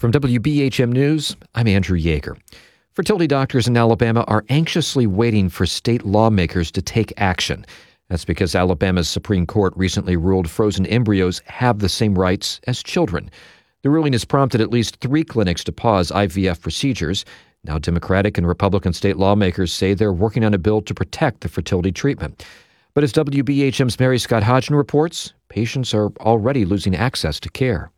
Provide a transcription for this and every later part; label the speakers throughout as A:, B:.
A: From WBHM News, I'm Andrew Yeager. Fertility doctors in Alabama are anxiously waiting for state lawmakers to take action. That's because Alabama's Supreme Court recently ruled frozen embryos have the same rights as children. The ruling has prompted at least three clinics to pause IVF procedures. Now, Democratic and Republican state lawmakers say they're working on a bill to protect the fertility treatment. But as WBHM's Mary Scott Hodgin reports, patients are already losing access to care.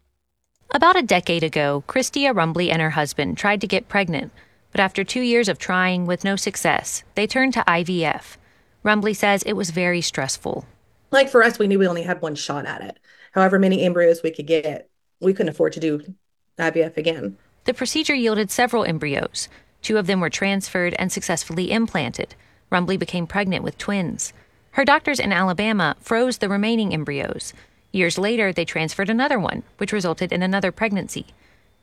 B: About a decade ago, Christia Rumbly and her husband tried to get pregnant, but after two years of trying with no success, they turned to IVF. Rumbly says it was very stressful.
C: Like for us, we knew we only had one shot at it. However many embryos we could get, we couldn't afford to do IVF again.
B: The procedure yielded several embryos. Two of them were transferred and successfully implanted. Rumbly became pregnant with twins. Her doctors in Alabama froze the remaining embryos. Years later, they transferred another one, which resulted in another pregnancy.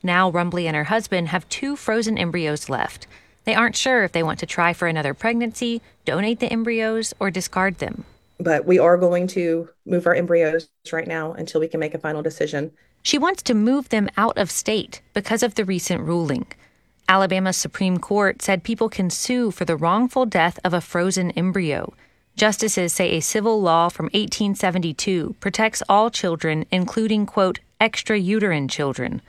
B: Now, Rumbly and her husband have two frozen embryos left. They aren't sure if they want to try for another pregnancy, donate the embryos, or discard them.
C: But we are going to move our embryos right now until we can make a final decision.
B: She wants to move them out of state because of the recent ruling. Alabama's Supreme Court said people can sue for the wrongful death of a frozen embryo. Justices say a civil law from 1872 protects all children, including, quote, extrauterine children.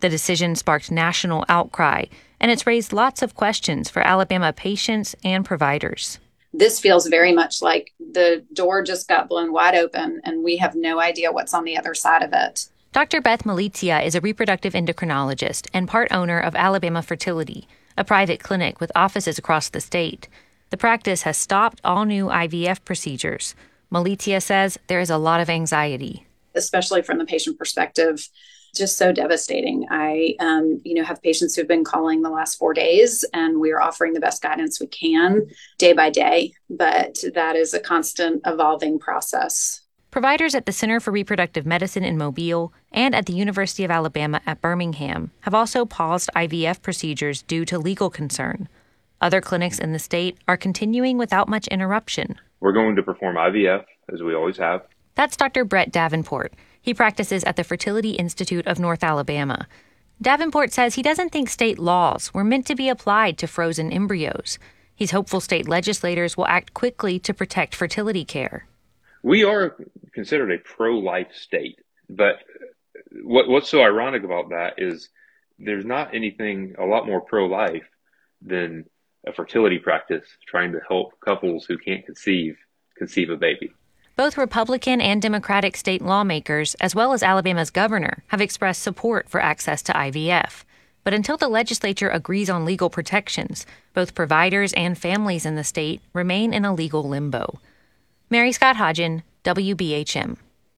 B: The decision sparked national outcry, and it's raised lots of questions for Alabama patients and providers.
D: This feels very much like the door just got blown wide open, and we have no idea what's on the other side of it.
B: Dr. Beth Malizia is a reproductive endocrinologist and part owner of Alabama Fertility, a private clinic with offices across the state. The practice has stopped all new IVF procedures. Malizia says there is a lot of anxiety.
D: Especially from the patient perspective, just so devastating. I, um, you know, have patients who've been calling the last four days, and we are offering the best guidance we can day by day. But that is a constant evolving process.
B: Providers at the Center for Reproductive Medicine in Mobile and at the University of Alabama at Birmingham have also paused IVF procedures due to legal concern. Other clinics in the state are continuing without much interruption.
E: We're going to perform IVF as we always have.
B: That's Dr. Brett Davenport. He practices at the Fertility Institute of North Alabama. Davenport says he doesn't think state laws were meant to be applied to frozen embryos. He's hopeful state legislators will act quickly to protect fertility care.
E: We are considered a pro life state, but what, what's so ironic about that is there's not anything a lot more pro life than a fertility practice trying to help couples who can't conceive conceive a baby.
B: Both Republican and Democratic state lawmakers, as well as Alabama's governor, have expressed support for access to IVF. But until the legislature agrees on legal protections, both providers and families in the state remain in a legal limbo. Mary Scott Hodgin, WBHM.